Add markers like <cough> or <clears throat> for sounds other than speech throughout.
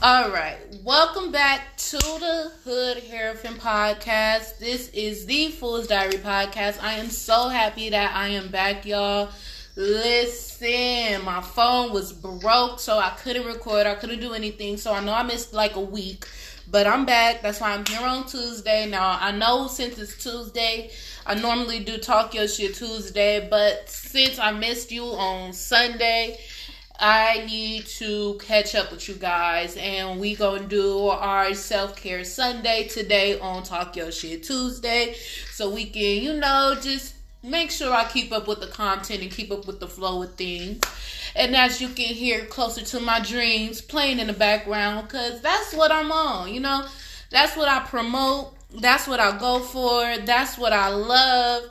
All right, welcome back to the Hood Harrison podcast. This is the Fool's Diary podcast. I am so happy that I am back, y'all. Listen, my phone was broke, so I couldn't record. I couldn't do anything, so I know I missed like a week, but I'm back. That's why I'm here on Tuesday. Now I know since it's Tuesday, I normally do Talk Your Shit Tuesday, but since I missed you on Sunday I need to catch up with you guys, and we gonna do our self care Sunday today on Talk Your Shit Tuesday, so we can, you know, just make sure I keep up with the content and keep up with the flow of things. And as you can hear, closer to my dreams playing in the background, cause that's what I'm on, you know, that's what I promote, that's what I go for, that's what I love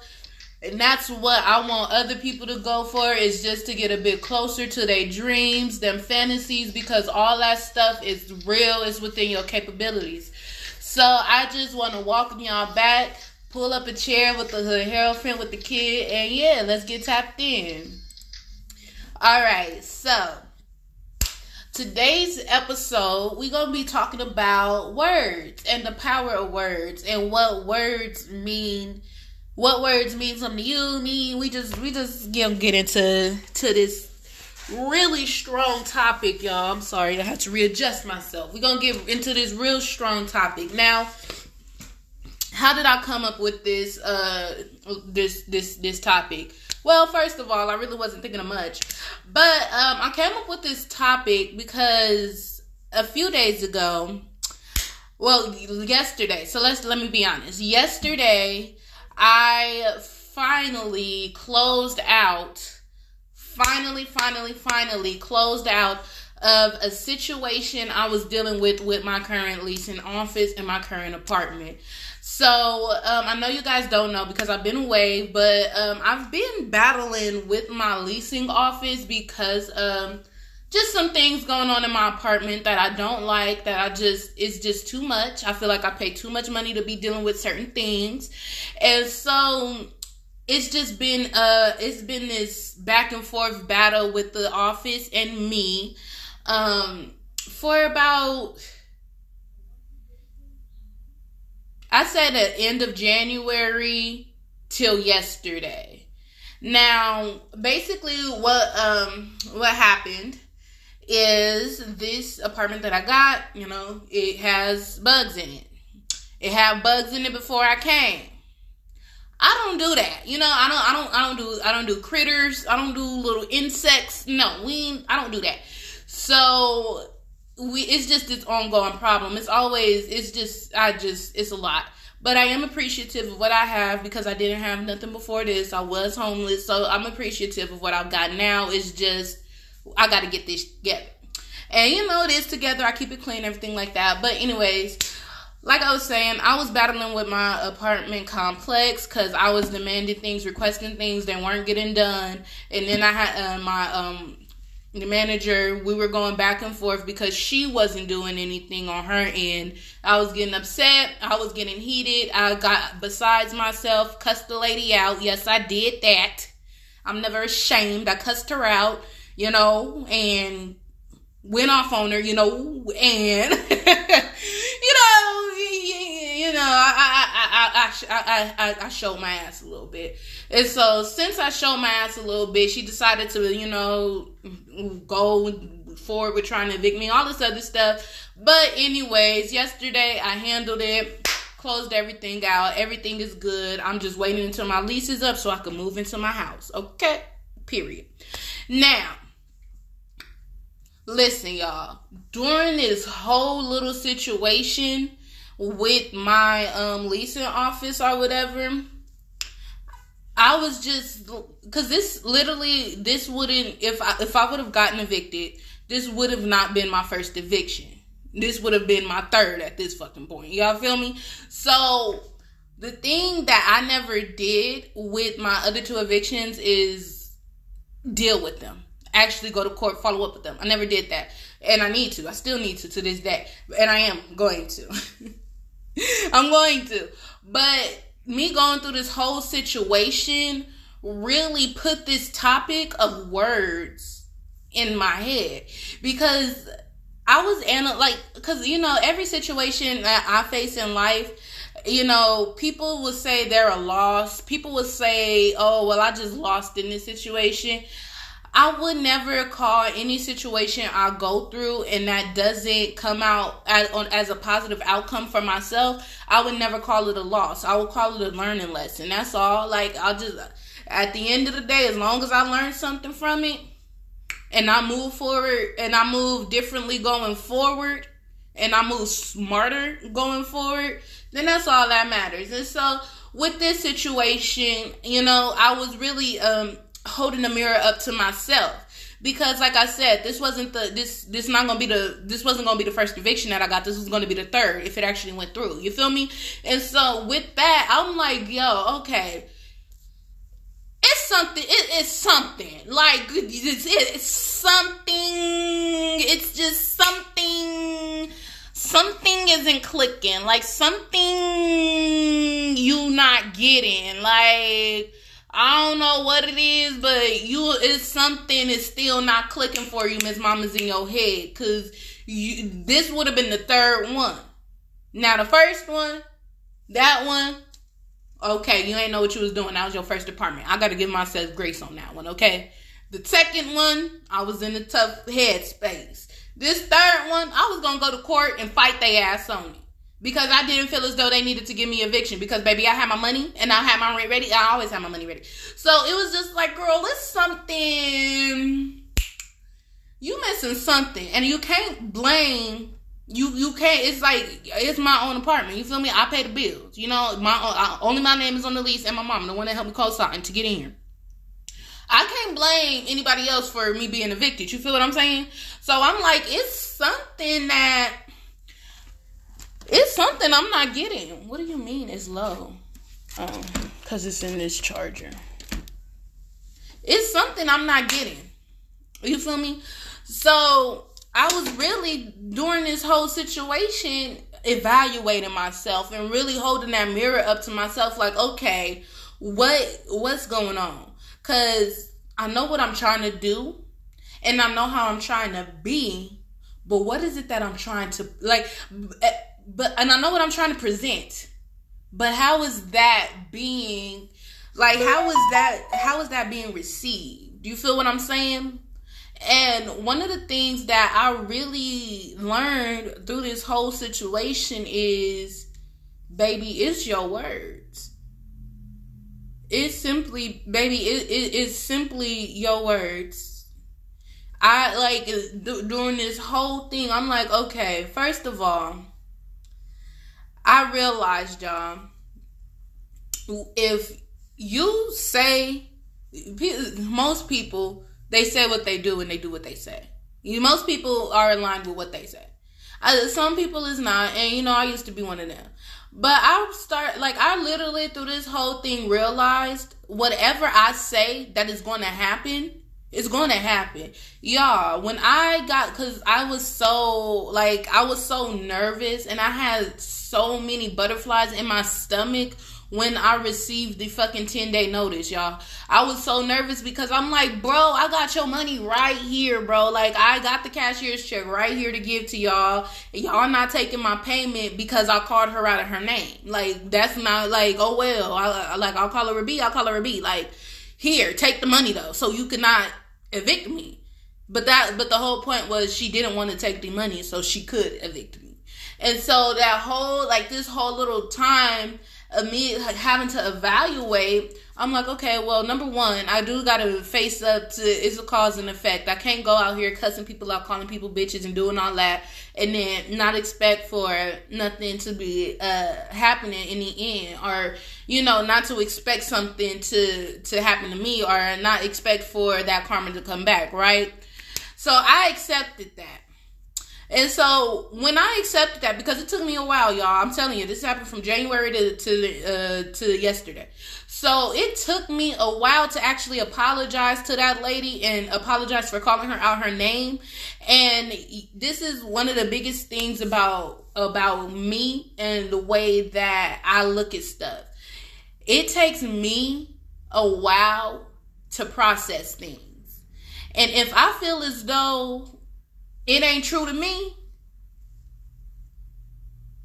and that's what I want other people to go for is just to get a bit closer to their dreams, them fantasies, because all that stuff is real, it's within your capabilities. So I just want to welcome y'all back, pull up a chair with the girlfriend with the kid, and yeah, let's get tapped in. All right, so today's episode, we're going to be talking about words and the power of words and what words mean what words mean something to you, me. We just we just know, get into to this really strong topic, y'all. I'm sorry, I had to readjust myself. We're gonna get into this real strong topic. Now, how did I come up with this uh this this this topic? Well, first of all, I really wasn't thinking of much. But um I came up with this topic because a few days ago, well, yesterday. So let's let me be honest. Yesterday, I finally closed out, finally, finally, finally closed out of a situation I was dealing with with my current leasing office and my current apartment. So um, I know you guys don't know because I've been away, but um, I've been battling with my leasing office because um, just some things going on in my apartment that I don't like that I just it's just too much. I feel like I pay too much money to be dealing with certain things. And so it's just been uh it's been this back and forth battle with the office and me um for about I said the end of January till yesterday. Now, basically what um what happened is this apartment that I got, you know, it has bugs in it. It had bugs in it before I came. I don't do that. You know, I don't I don't I don't do I don't do critters. I don't do little insects. No, we I don't do that. So we it's just this ongoing problem. It's always it's just I just it's a lot. But I am appreciative of what I have because I didn't have nothing before this. I was homeless, so I'm appreciative of what I've got now. It's just I got to get this together. And you know, it is together. I keep it clean, everything like that. But, anyways, like I was saying, I was battling with my apartment complex because I was demanding things, requesting things that weren't getting done. And then I had uh, my, um, the manager, we were going back and forth because she wasn't doing anything on her end. I was getting upset. I was getting heated. I got besides myself, cussed the lady out. Yes, I did that. I'm never ashamed. I cussed her out you know, and went off on her, you know, and <laughs> you know, you know, I I I I I I showed my ass a little bit, and so since I showed my ass a little bit, she decided to, you know, go forward with trying to evict me, all this other stuff. But anyways, yesterday I handled it closed everything out. Everything is good. I'm just waiting until my lease is up so I can move into my house. Okay? Period. Now, Listen, y'all. During this whole little situation with my um leasing office or whatever, I was just because this literally this wouldn't if I if I would have gotten evicted, this would have not been my first eviction. This would have been my third at this fucking point. Y'all feel me? So the thing that I never did with my other two evictions is deal with them actually go to court, follow up with them. I never did that. And I need to. I still need to to this day. And I am going to. <laughs> I'm going to. But me going through this whole situation really put this topic of words in my head because I was anal like because you know every situation that I face in life, you know, people would say they're a loss. People would say, "Oh, well, I just lost in this situation." I would never call any situation I go through and that doesn't come out as, as a positive outcome for myself. I would never call it a loss. I would call it a learning lesson. That's all. Like I'll just at the end of the day, as long as I learn something from it and I move forward and I move differently going forward and I move smarter going forward, then that's all that matters. And so with this situation, you know, I was really um holding the mirror up to myself. Because like i said this wasn't the this this not gonna be the this wasn't gonna be the first eviction that i got. This was gonna be the third if it actually went through. You feel me? And so with that i'm like yo okay. It's something it, it's something. Like it's, it's something it's just something something isn't clicking. Like something you not getting. Like I don't know what it is, but you it's something is still not clicking for you, Miss Mama's in your head. Cause you this would have been the third one. Now the first one, that one, okay, you ain't know what you was doing. That was your first department. I gotta give myself grace on that one, okay? The second one, I was in a tough headspace. This third one, I was gonna go to court and fight their ass on it because I didn't feel as though they needed to give me eviction. Because baby I had my money and I had my rent ready. I always have my money ready. So it was just like, girl, it's something. You missing something. And you can't blame you you can't it's like it's my own apartment. You feel me? I pay the bills. You know my uh, I, only my name is on the lease and my mom the one that helped me co-sign to get in. Here i can't blame anybody else for me being evicted. You feel what i'm saying? So i'm like it's something that it's something I'm not getting. What do you mean it's low? Um, cause it's in this charger. It's something I'm not getting. You feel me? So I was really during this whole situation evaluating myself and really holding that mirror up to myself like okay what what's going on cuz I know what I'm trying to do and I know how I'm trying to be but what is it that I'm trying to like but and I know what I'm trying to present. But how is that being like how is that how is that being received? Do you feel what I'm saying? And one of the things that I really learned through this whole situation is baby, it's your words. It's simply baby, it, it, it's simply your words. I like during this whole thing, I'm like, okay, first of all, I realized, y'all, if you say, most people, they say what they do and they do what they say. Most people are aligned with what they say. some people is not, and you know, I used to be one of them. But I start, like, I literally through this whole thing realized whatever I say that is going to happen, it's going to happen. Y'all, when I got, cause I was so, like, I was so nervous and I had so many butterflies in my stomach when I received the fucking 10 day notice, y'all. I was so nervous because I'm like, bro, I got your money right here, bro. Like, I got the cashier's check right here to give to y'all. Y'all not taking my payment because I called her out of her name. Like, that's not like, oh, well, I, like, I'll call her a B, I'll call her a B. Like, here, take the money though, so you cannot evict me. But that, but the whole point was she didn't want to take the money, so she could evict me. And so that whole, like this whole little time me having to evaluate, I'm like, okay, well, number one, I do got to face up to it's a cause and effect. I can't go out here cussing people out, calling people bitches, and doing all that, and then not expect for nothing to be uh, happening in the end, or you know, not to expect something to to happen to me, or not expect for that karma to come back, right? So I accepted that. And so when I accepted that, because it took me a while, y'all, I'm telling you, this happened from January to to uh, to yesterday. So it took me a while to actually apologize to that lady and apologize for calling her out her name. And this is one of the biggest things about about me and the way that I look at stuff. It takes me a while to process things. And if I feel as though it ain't true to me,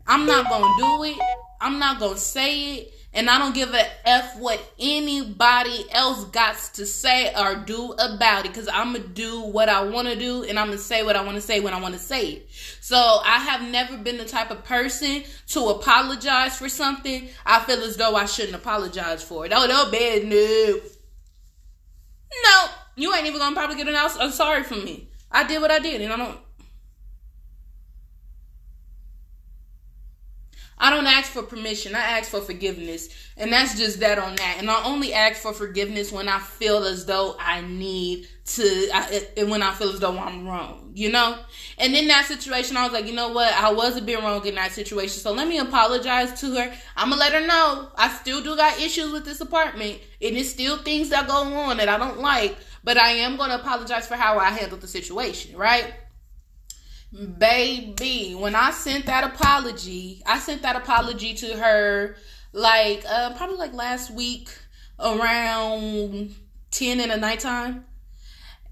I'm not gonna do it. I'm not gonna say it. And I don't give a F what anybody else got to say or do about it. Cause I'm gonna do what I wanna do and I'm gonna say what I wanna say when I wanna say it. So I have never been the type of person to apologize for something I feel as though I shouldn't apologize for it. Oh, no, bad no. No, you ain't even gonna probably get an I'm sorry from me. I did what I did and I don't I don't ask for permission. I ask for forgiveness. And that's just that on that. And I only ask for forgiveness when I feel as though I need to, I, when I feel as though I'm wrong, you know? And in that situation, I was like, you know what? I was a bit wrong in that situation. So let me apologize to her. I'm going to let her know I still do got issues with this apartment. And it's still things that go on that I don't like. But I am going to apologize for how I handled the situation, right? Baby, when I sent that apology, I sent that apology to her like uh probably like last week around 10 in the nighttime.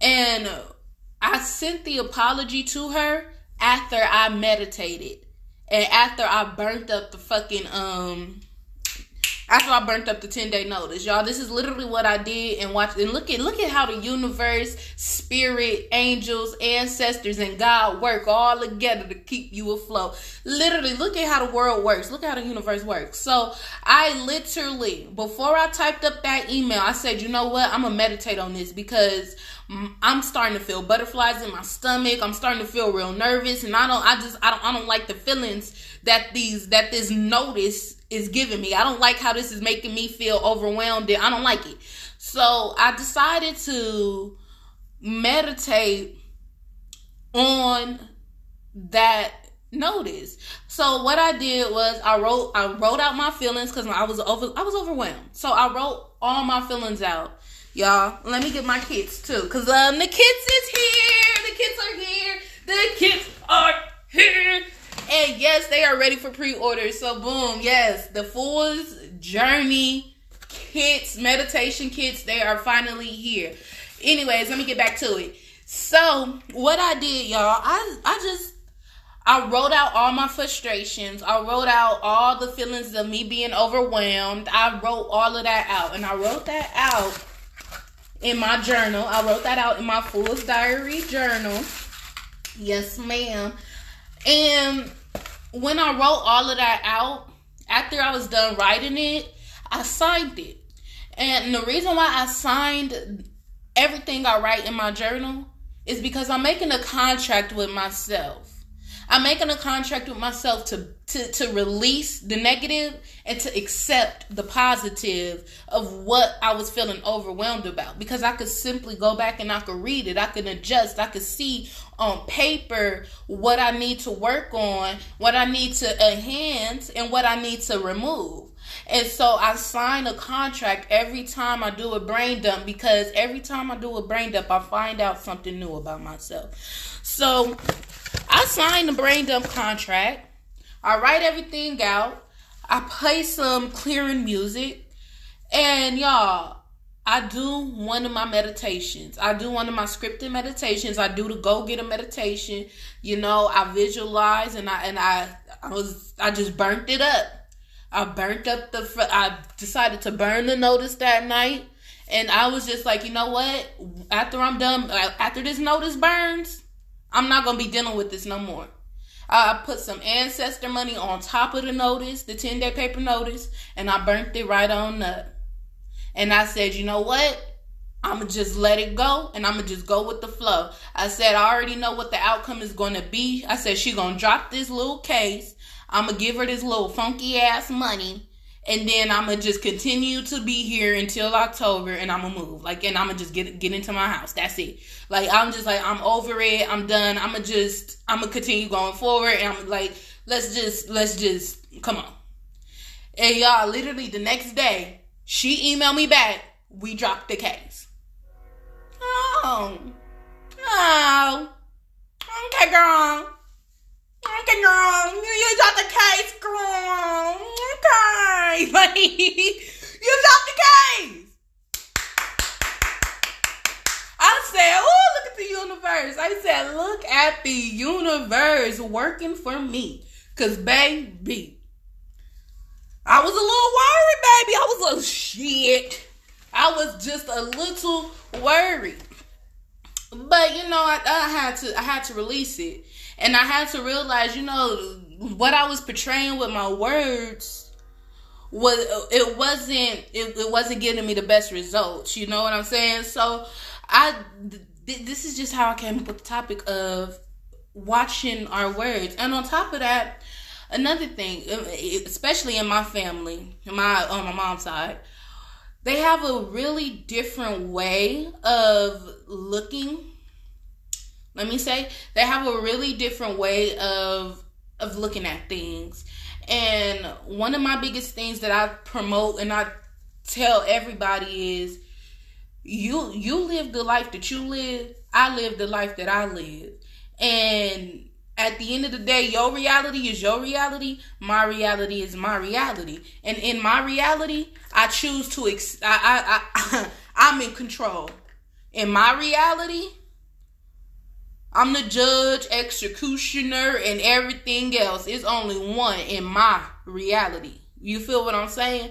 And I sent the apology to her after I meditated and after I burnt up the fucking um after I burnt up the 10 day notice. Y'all, this is literally what I did and watched and look at look at how the universe, spirit, angels, ancestors, and God work all together to keep you afloat. Literally, look at how the world works. Look at how the universe works. So I literally, before I typed up that email, I said, you know what? I'm gonna meditate on this because I'm starting to feel butterflies in my stomach. I'm starting to feel real nervous, and I don't. I just. I don't. I don't like the feelings that these that this notice is giving me. I don't like how this is making me feel overwhelmed. I don't like it. So I decided to meditate on that notice. So what I did was I wrote I wrote out my feelings because I was over I was overwhelmed. So I wrote all my feelings out. Y'all, let me get my kids too. Cause um the kids is here. The kids are here. The kids are here. And yes, they are ready for pre-orders. So boom, yes, the Fool's Journey kits, meditation kits, they are finally here. Anyways, let me get back to it. So what I did, y'all, I I just I wrote out all my frustrations. I wrote out all the feelings of me being overwhelmed. I wrote all of that out. And I wrote that out in my journal. I wrote that out in my Fool's Diary journal. Yes, ma'am. And when I wrote all of that out, after I was done writing it, I signed it. And the reason why I signed everything I write in my journal is because I'm making a contract with myself. I'm making a contract with myself to, to, to release the negative and to accept the positive of what I was feeling overwhelmed about. Because I could simply go back and I could read it. I could adjust. I could see on paper what I need to work on, what I need to enhance, and what I need to remove. And so I sign a contract every time I do a brain dump because every time I do a brain dump, I find out something new about myself. So I sign the brain dump contract. I write everything out. I play some clearing music. And y'all, I do one of my meditations. I do one of my scripted meditations. I do the go get a meditation. You know, I visualize and I and I I was I just burnt it up. I burnt up the I decided to burn the notice that night. And I was just like, you know what? After I'm done, uh, after this notice burns, I'm not gonna be dealing with this no more. I put some ancestor money on top of the notice, the 10 day paper notice, and I burnt it right on up. And I said, you know what? I'm gonna just let it go and I'm gonna just go with the flow. I said, I already know what the outcome is gonna be. I said, she gonna drop this little case. I'm gonna give her this little funky ass money and then I'm gonna just continue to be here until October, and I'm gonna move. Like, and I'm gonna just get get into my house. That's it. Like, I'm just like I'm over it. I'm done. I'm gonna just I'm gonna continue going forward, and I'm like, let's just let's just come on. And y'all, literally the next day, she emailed me back. We dropped the case. Oh, oh, okay, girl. Okay, girl, you dropped the case, girl. Okay, like <laughs> you dropped the case. I said, oh, look at the universe. I said, look at the universe working for me. Cause baby, I was a little worried, baby. I was like, shit. I was just a little worried. But you know, I, I had to I had to release it. And I had to realize, you know, what I was portraying with my words was it wasn't it, it wasn't getting me the best results. You know what I'm saying? So I th- this is just how I came up with the topic of watching our words. And on top of that, another thing, especially in my family, my on my mom's side, they have a really different way of looking let me say they have a really different way of of looking at things and one of my biggest things that i promote and i tell everybody is you you live the life that you live i live the life that i live and at the end of the day, your reality is your reality. My reality is my reality. And in my reality, I choose to. Ex- I, I, I, <laughs> I'm in control. In my reality, I'm the judge, executioner, and everything else. It's only one in my reality. You feel what I'm saying?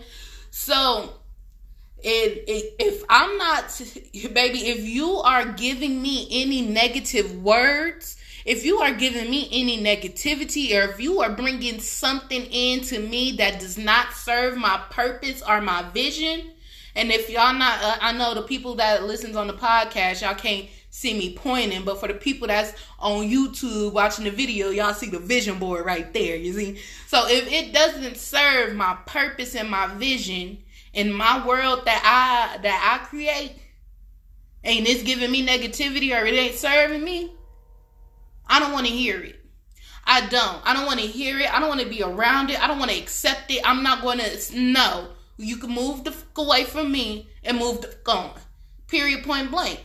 So, it, it, if I'm not, <laughs> baby, if you are giving me any negative words, if you are giving me any negativity or if you are bringing something into me that does not serve my purpose or my vision, and if y'all not, uh, I know the people that listens on the podcast, y'all can't see me pointing, but for the people that's on YouTube watching the video, y'all see the vision board right there. You see, so if it doesn't serve my purpose and my vision in my world that I that I create, and it's giving me negativity or it ain't serving me, I don't want to hear it. I don't. I don't want to hear it. I don't want to be around it. I don't want to accept it. I'm not going to. No. You can move the fuck away from me and move the fuck on. Period, point blank.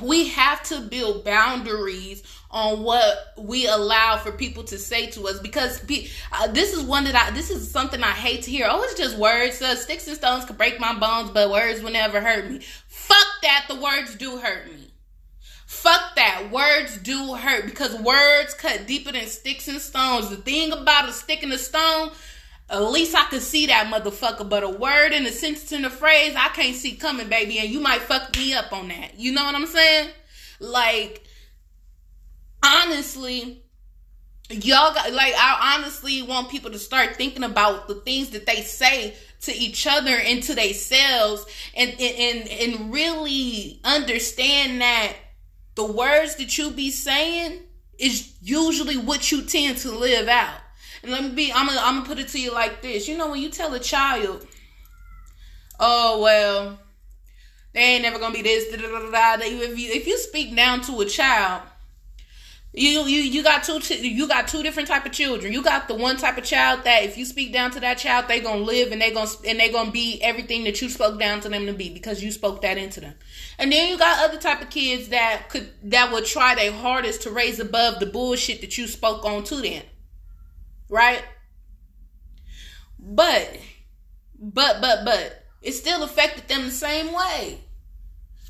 We have to build boundaries on what we allow for people to say to us because uh, this is one that I this is something I hate to hear. Oh, it's just words. Uh, sticks and stones can break my bones, but words will never hurt me. Fuck that. The words do hurt me. Fuck that. Words do hurt because words cut deeper than sticks and stones. The thing about a stick and a stone, at least I could see that motherfucker. But a word and a sentence and a phrase, I can't see coming, baby. And you might fuck me up on that. You know what I'm saying? Like, honestly, y'all got like I honestly want people to start thinking about the things that they say to each other and to themselves and and and really understand that the words that you be saying is usually what you tend to live out. And let me be, I'm gonna, I'm gonna put it to you like this. You know, when you tell a child, oh, well, they ain't never gonna be this, da, da, da, da. If you, if you speak down to a child, you you you got two you got two different type of children. You got the one type of child that if you speak down to that child, they gonna live and they gonna and they gonna be everything that you spoke down to them to be because you spoke that into them. And then you got other type of kids that could that would try their hardest to raise above the bullshit that you spoke on to them, right? But but but but it still affected them the same way.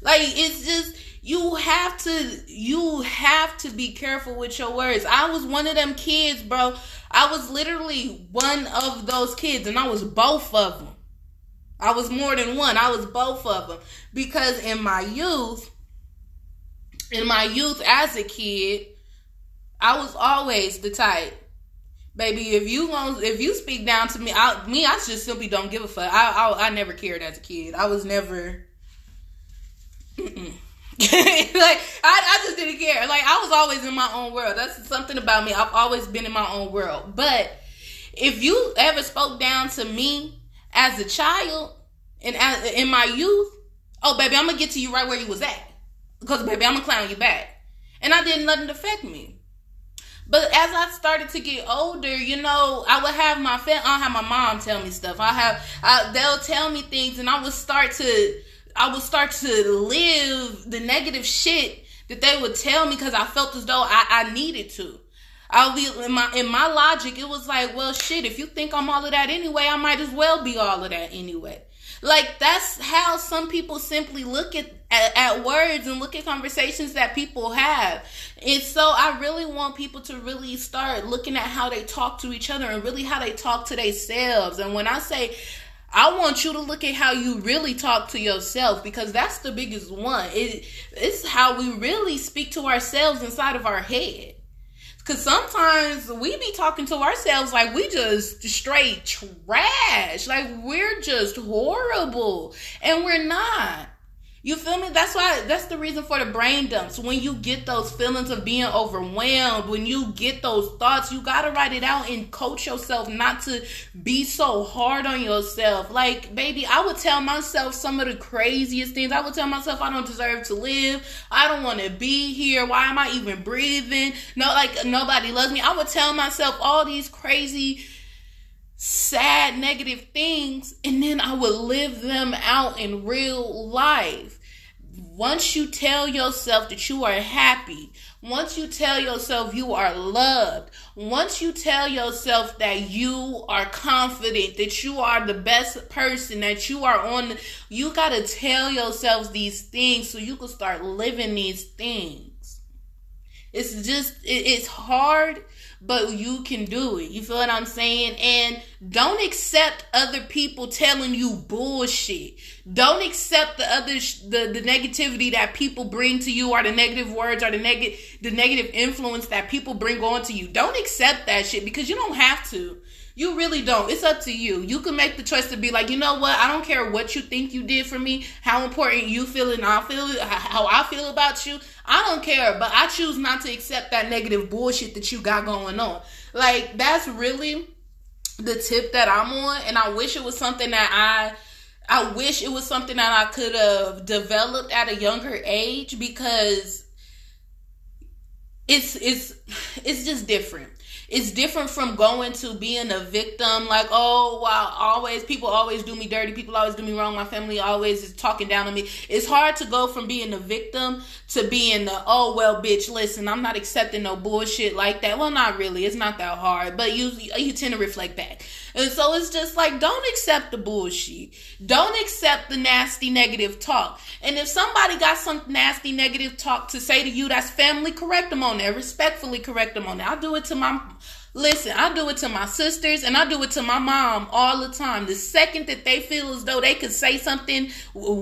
Like it's just you have to you have to be careful with your words. I was one of them kids, bro. I was literally one of those kids and I was both of them. I was more than one. I was both of them because in my youth in my youth as a kid, I was always the type baby if you want if you speak down to me I me I just simply don't give a fuck I I, I never cared as a kid I was never <laughs> like I, I just didn't care. Like I was always in my own world. That's something about me. I've always been in my own world. But if you ever spoke down to me as a child and as, in my youth, oh baby, I'm gonna get to you right where you was at. Because baby, I'm gonna clown you back. And I didn't let it affect me. But as I started to get older, you know, I would have my family, I'll have my mom tell me stuff. I have, I, they'll tell me things, and I would start to I would start to live the negative shit that they would tell me because I felt as though I, I needed to. I'll be in my in my logic, it was like, well shit, if you think I'm all of that anyway, I might as well be all of that anyway. Like that's how some people simply look at at, at, words and look at conversations that people have. And so I really want people to really start looking at how they talk to each other and really how they talk to themselves. And when I say I want you to look at how you really talk to yourself because that's the biggest one. It, it's how we really speak to ourselves inside of our head. Because sometimes we be talking to ourselves like we just straight trash. Like we're just horrible. And we're not. You feel me? That's why that's the reason for the brain dumps. When you get those feelings of being overwhelmed, when you get those thoughts, you gotta write it out and coach yourself not to be so hard on yourself. Like, baby, I would tell myself some of the craziest things. I would tell myself I don't deserve to live. I don't want to be here. Why am I even breathing? No, like nobody loves me. I would tell myself all these crazy sad negative things and then I would live them out in real life. Once you tell yourself that you are happy, once you tell yourself you are loved, once you tell yourself that you are confident, that you are the best person, that you are on, you got to tell yourselves these things so you can start living these things. It's just, it's hard but you can do it. You feel what I'm saying? And don't accept other people telling you bullshit. Don't accept the other sh- the the negativity that people bring to you, or the negative words, or the negative the negative influence that people bring on to you. Don't accept that shit because you don't have to. You really don't. It's up to you. You can make the choice to be like, you know what? I don't care what you think you did for me, how important you feel and I feel, how I feel about you. I don't care, but I choose not to accept that negative bullshit that you got going on. Like that's really the tip that I'm on, and I wish it was something that I. I wish it was something that I could have developed at a younger age because it's it's it's just different it's different from going to being a victim like oh wow always people always do me dirty people always do me wrong my family always is talking down on me. It's hard to go from being a victim to being the oh well bitch listen i'm not accepting no bullshit like that. Well not really it's not that hard but you you tend to reflect back and so it's just like, don't accept the bullshit. Don't accept the nasty negative talk. And if somebody got some nasty negative talk to say to you, that's family, correct them on there. Respectfully correct them on there. I do it to my Listen, I do it to my sisters and I do it to my mom all the time. The second that they feel as though they could say something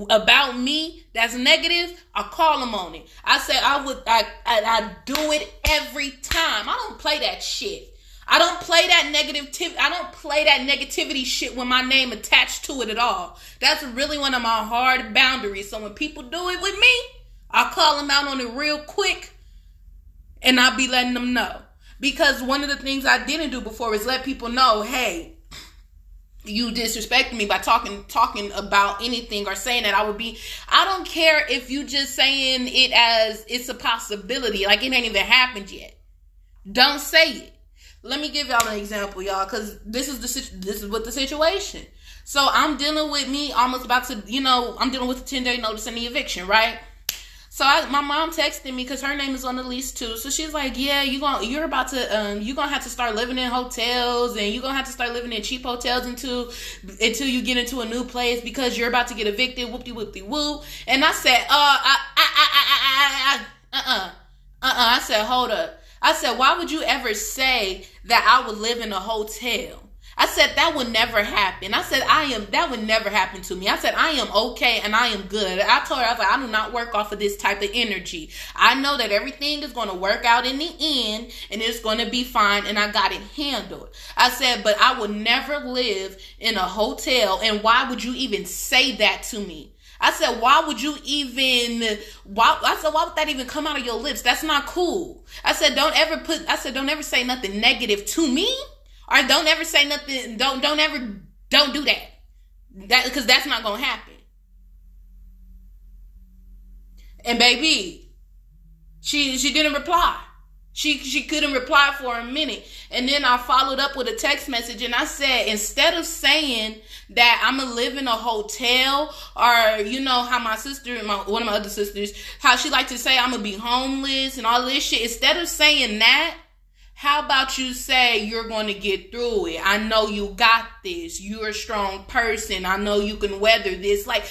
about me that's negative, I call them on it. I say I would, I, I, I do it every time. I don't play that shit. I don't play that negative. I don't play that negativity shit with my name attached to it at all. That's really one of my hard boundaries. So when people do it with me, I call them out on it real quick and I'll be letting them know. Because one of the things I didn't do before is let people know, hey, you disrespecting me by talking talking about anything or saying that I would be I don't care if you just saying it as it's a possibility, like it ain't even happened yet. Don't say it. Let me give y'all an example, y'all, because this is the this is what the situation. So I'm dealing with me almost about to, you know, I'm dealing with the 10 day notice and the eviction, right? So I, my mom texted me because her name is on the lease too. So she's like, "Yeah, you going you're about to um you're gonna have to start living in hotels and you're gonna have to start living in cheap hotels until until you get into a new place because you're about to get evicted. Whoopty whoopty whoop." And I said, "Uh, I, I, I, I, I, I, uh, uh, uh, uh." I said, "Hold up." I said, why would you ever say that I would live in a hotel? I said that would never happen. I said I am that would never happen to me. I said I am okay and I am good. I told her I was like I do not work off of this type of energy. I know that everything is going to work out in the end and it's going to be fine and I got it handled. I said but I would never live in a hotel and why would you even say that to me? I said, why would you even, why, I said, why would that even come out of your lips? That's not cool. I said, don't ever put, I said, don't ever say nothing negative to me or don't ever say nothing, don't, don't ever, don't do that. That, cause that's not gonna happen. And baby, she, she didn't reply. She she couldn't reply for a minute. And then I followed up with a text message and I said, instead of saying that I'm gonna live in a hotel or you know how my sister my one of my other sisters, how she like to say I'm gonna be homeless and all this shit, instead of saying that, how about you say you're going to get through it? I know you got this. You're a strong person. I know you can weather this. Like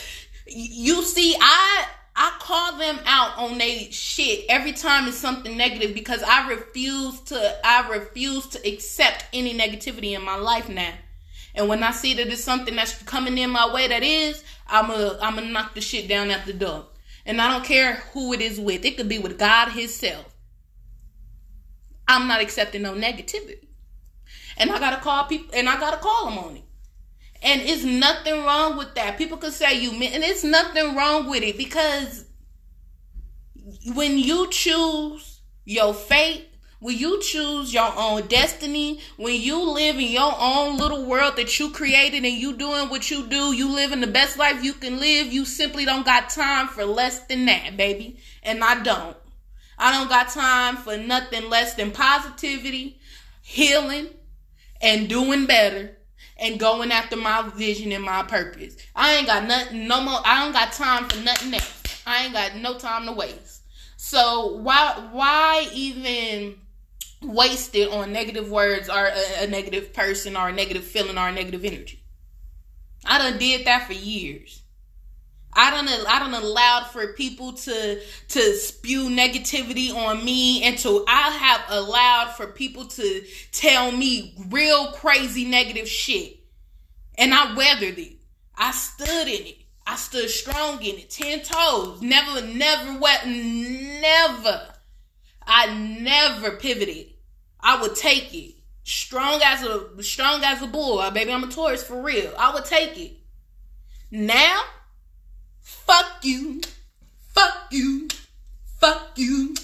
you see, I I call them out on they shit every time it's something negative because I refuse to I refuse to accept any negativity in my life now. And when I see that it's something that's coming in my way that is, I'm a I'm gonna knock the shit down at the door. And I don't care who it is with. It could be with God Himself. I'm not accepting no negativity. And I gotta call people and I gotta call them on it. And it's nothing wrong with that. People could say you and it's nothing wrong with it because when you choose your fate, when you choose your own destiny, when you live in your own little world that you created and you doing what you do, you living the best life you can live, you simply don't got time for less than that, baby. And I don't. I don't got time for nothing less than positivity, healing, and doing better and going after my vision and my purpose. I ain't got nothing, no more. I don't got time for nothing else. I ain't got no time to waste. So why, why even waste it on negative words or a, a negative person or a negative feeling or a negative energy? I done did that for years. I don't I don't allowed for people to to spew negativity on me and to I have allowed for people to tell me real crazy negative shit. And I weathered it. I stood in it. I stood strong in it. Ten toes. Never, never wet never. I never pivoted. I would take it. Strong as a strong as a bull. Uh, baby, I'm a Taurus for real. I would take it. Now Fuck you. Fuck you. Fuck you.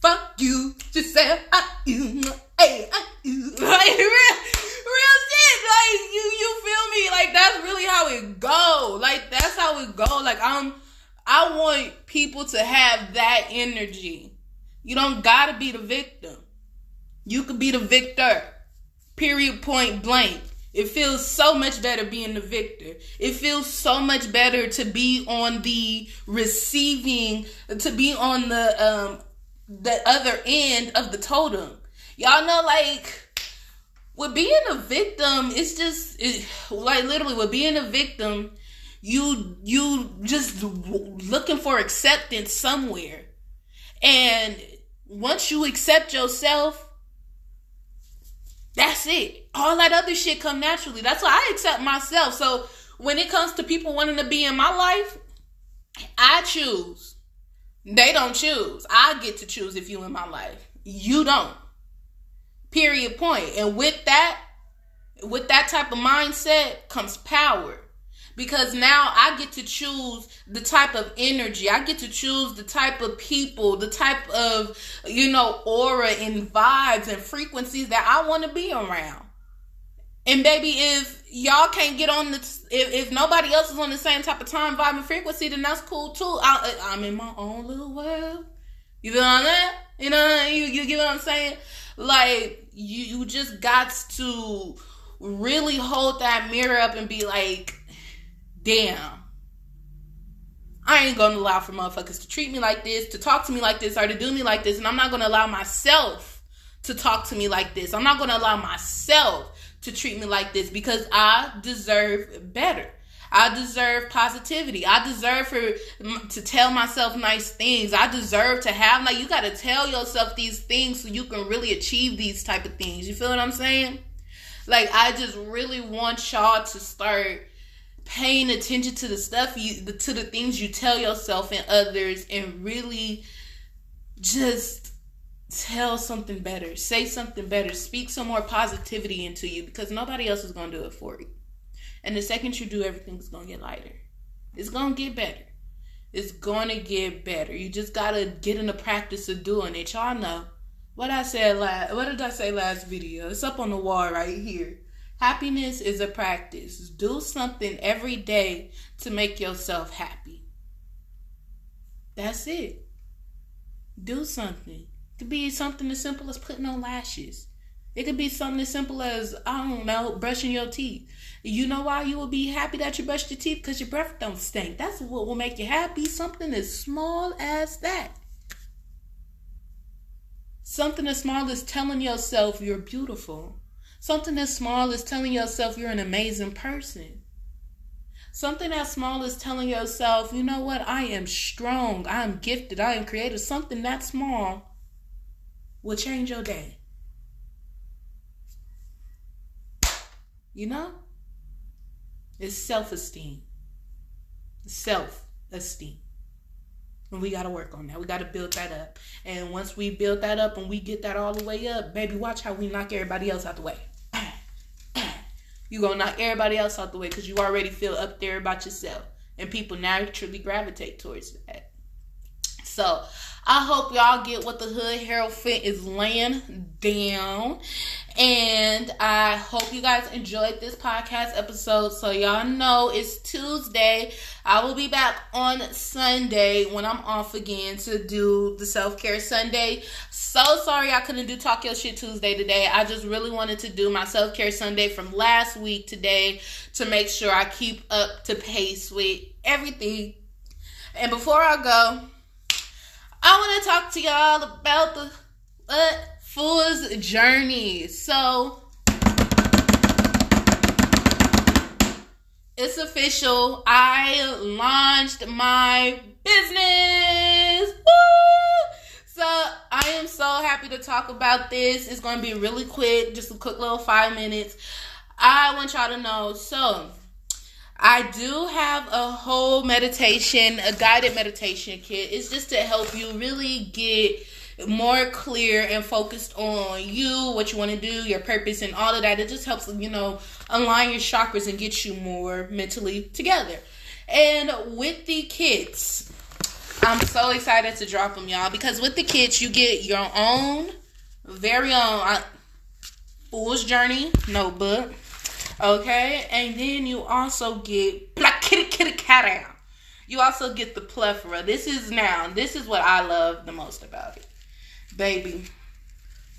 Fuck you. Just say fuck you. Hey, fuck you. <laughs> Like real, real shit. Like you, you feel me? Like that's really how it go. Like that's how it go. Like I'm, I want people to have that energy. You don't gotta be the victim. You could be the victor. Period. Point blank. It feels so much better being the victor. It feels so much better to be on the receiving, to be on the um the other end of the totem. Y'all know, like with being a victim, it's just it, like literally with being a victim, you you just looking for acceptance somewhere, and once you accept yourself that's it. All that other shit come naturally. That's why I accept myself. So when it comes to people wanting to be in my life, I choose. They don't choose. I get to choose if you in my life. You don't. Period point. And with that, with that type of mindset comes power because now I get to choose the type of energy. I get to choose the type of people, the type of, you know, aura and vibes and frequencies that I want to be around. And baby, if y'all can't get on the, if, if nobody else is on the same type of time, vibe, and frequency, then that's cool too. I, I'm in my own little world. You feel what I'm saying? You know, you, you get what I'm saying? Like, you, you just got to really hold that mirror up and be like, damn. I ain't gonna allow for motherfuckers to treat me like this, to talk to me like this, or to do me like this, and I'm not gonna allow myself to talk to me like this. I'm not gonna allow myself to treat me like this because I deserve better. I deserve positivity. I deserve for to tell myself nice things. I deserve to have like you got to tell yourself these things so you can really achieve these type of things. You feel what I'm saying? Like I just really want y'all to start paying attention to the stuff you to the things you tell yourself and others and really just tell something better. Say something better. Speak some more positivity into you because nobody else is going to do it for you. And the second you do everything's going to get lighter. It's going to get better. It's going to get better. You just got to get in the practice of doing it. Y'all know what i said last what did i say last video? It's up on the wall right here Happiness is a practice. Do something every day to make yourself happy. That's it. Do something. It could be something as simple as putting on lashes. It could be something as simple as, I don't know, brushing your teeth. You know why you will be happy that you brushed your teeth? Because your breath don't stink. That's what will make you happy. Something as small as that. Something as small as telling yourself you're beautiful. Something as small as telling yourself you're an amazing person. Something that small is telling yourself, you know what, I am strong, I am gifted, I am creative. Something that small will change your day. You know? It's self esteem. Self esteem. And we got to work on that. We got to build that up. And once we build that up and we get that all the way up, baby, watch how we knock everybody else out the way. <clears throat> you to knock everybody else out the way because you already feel up there about yourself. And people naturally gravitate towards that. So I hope y'all get what the Hood Hierophant is laying down. And I hope you guys enjoyed this podcast episode. So y'all know it's Tuesday. I will be back on Sunday when I'm off again to do the self care Sunday. So sorry I couldn't do Talk Your Shit Tuesday today. I just really wanted to do my self care Sunday from last week today to make sure I keep up to pace with everything. And before I go, I want to talk to y'all about the Fool's Journey. So, it's official. I launched my business. Woo! So, I am so happy to talk about this. It's going to be really quick, just a quick little five minutes. I want y'all to know. So, I do have a whole meditation, a guided meditation kit. It's just to help you really get more clear and focused on you, what you want to do, your purpose, and all of that. It just helps, you know, align your chakras and get you more mentally together. And with the kits, I'm so excited to drop them, y'all, because with the kits, you get your own, very own uh, Fool's Journey notebook Okay, and then you also get black kitty. You also get the plethora. This is now. This is what I love the most about it, baby.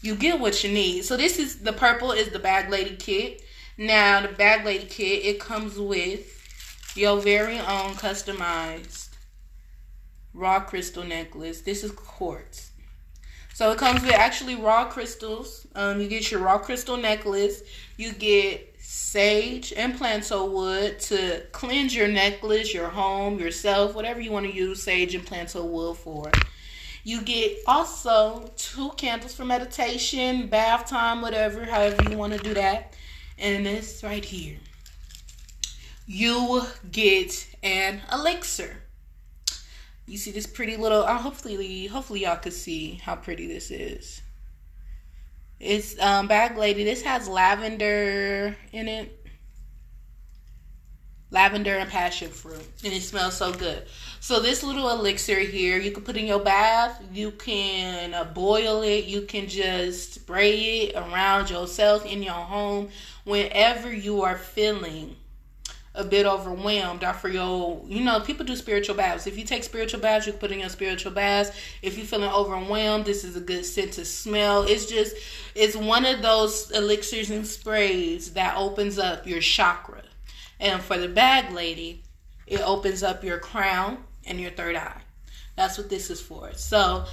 You get what you need. So this is the purple is the bag lady kit. Now the bag lady kit it comes with your very own customized raw crystal necklace. This is quartz. So it comes with actually raw crystals. Um, you get your raw crystal necklace. You get sage and palo santo wood to cleanse your necklace, your home, yourself, whatever you want to use sage and palo santo wood for. You get also two candles for meditation, bath time, whatever, however you want to do that. And this right here. You get an elixir. You see this pretty little uh, hopefully hopefully y'all could see how pretty this is. It's um bag lady. This has lavender in it. Lavender and passion fruit. And it smells so good. So this little elixir here, you can put in your bath. You can uh, boil it. You can just spray it around yourself in your home whenever you are feeling a bit overwhelmed. Or for your you know people do spiritual baths if you take spiritual baths you can put in your spiritual baths. If you're feeling overwhelmed this is a good scent to smell. It's just it's one of those elixirs and sprays that opens up your chakra. And for the bag lady it opens up your crown and your third eye. That's what this is for. So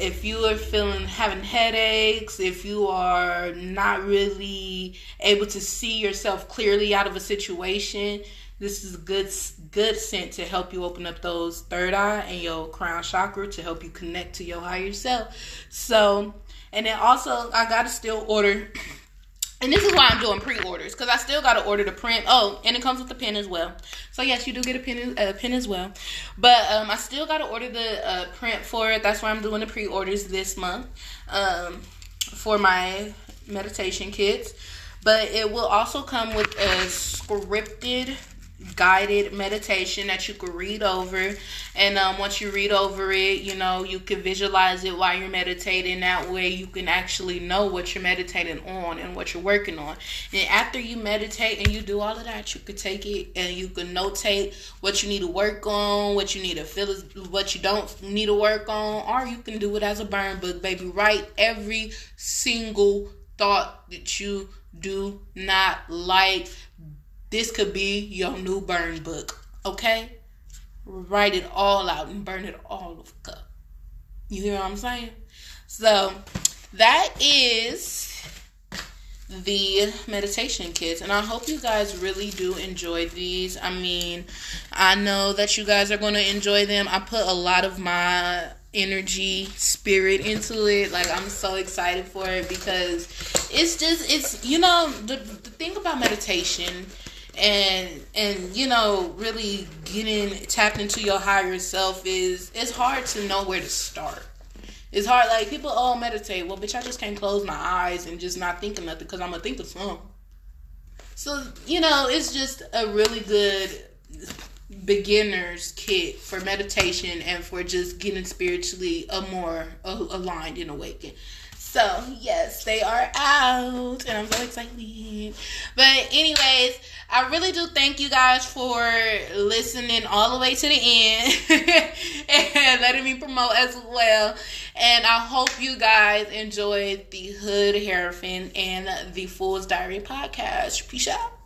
if you are feeling having headaches, if you are not really able to see yourself clearly out of a situation, this is a good good scent to help you open up those third eye and your crown chakra to help you connect to your higher self. So, and then also I gotta still order <clears throat> and this is why I'm doing pre-orders because I still got to order the print. Oh, and it comes with the pen as well. So yes, you do get a pen, a pen as well. But um, I still got to order the uh, print for it. That's why I'm doing the pre-orders this month um, for my meditation kits. But it will also come with a scripted guided meditation that you could read over. And um, once you read over it you know you can visualize it while you're meditating. That way you can actually know what you're meditating on and what you're working on. And after you meditate and you do all of that you could take it and you can notate what you need to work on what you need to feel what you don't need to work on or you can do it as a burn book baby. Write every single thought that you do not like this could be your new burn book, okay? Write it all out and burn it all up. You hear what I'm saying? So that is the meditation kits and i hope you guys really do enjoy these i mean i know that you guys are going to enjoy them i put a lot of my energy spirit into it like i'm so excited for it because it's just it's you know the, the thing about meditation and and you know really getting tapped into your higher self is it's hard to know where to start. It's hard like people all oh, meditate. Well bitch i just can't close my eyes and just not think of nothing because i'm gonna think of something. So you know it's just a really good beginner's kit for meditation and for just getting spiritually a more aligned and awakened so yes, they are out, and I'm so excited. But anyways, I really do thank you guys for listening all the way to the end <laughs> and letting me promote as well. And I hope you guys enjoyed the Hood Hierophant and the Fool's Diary podcast. Peace out.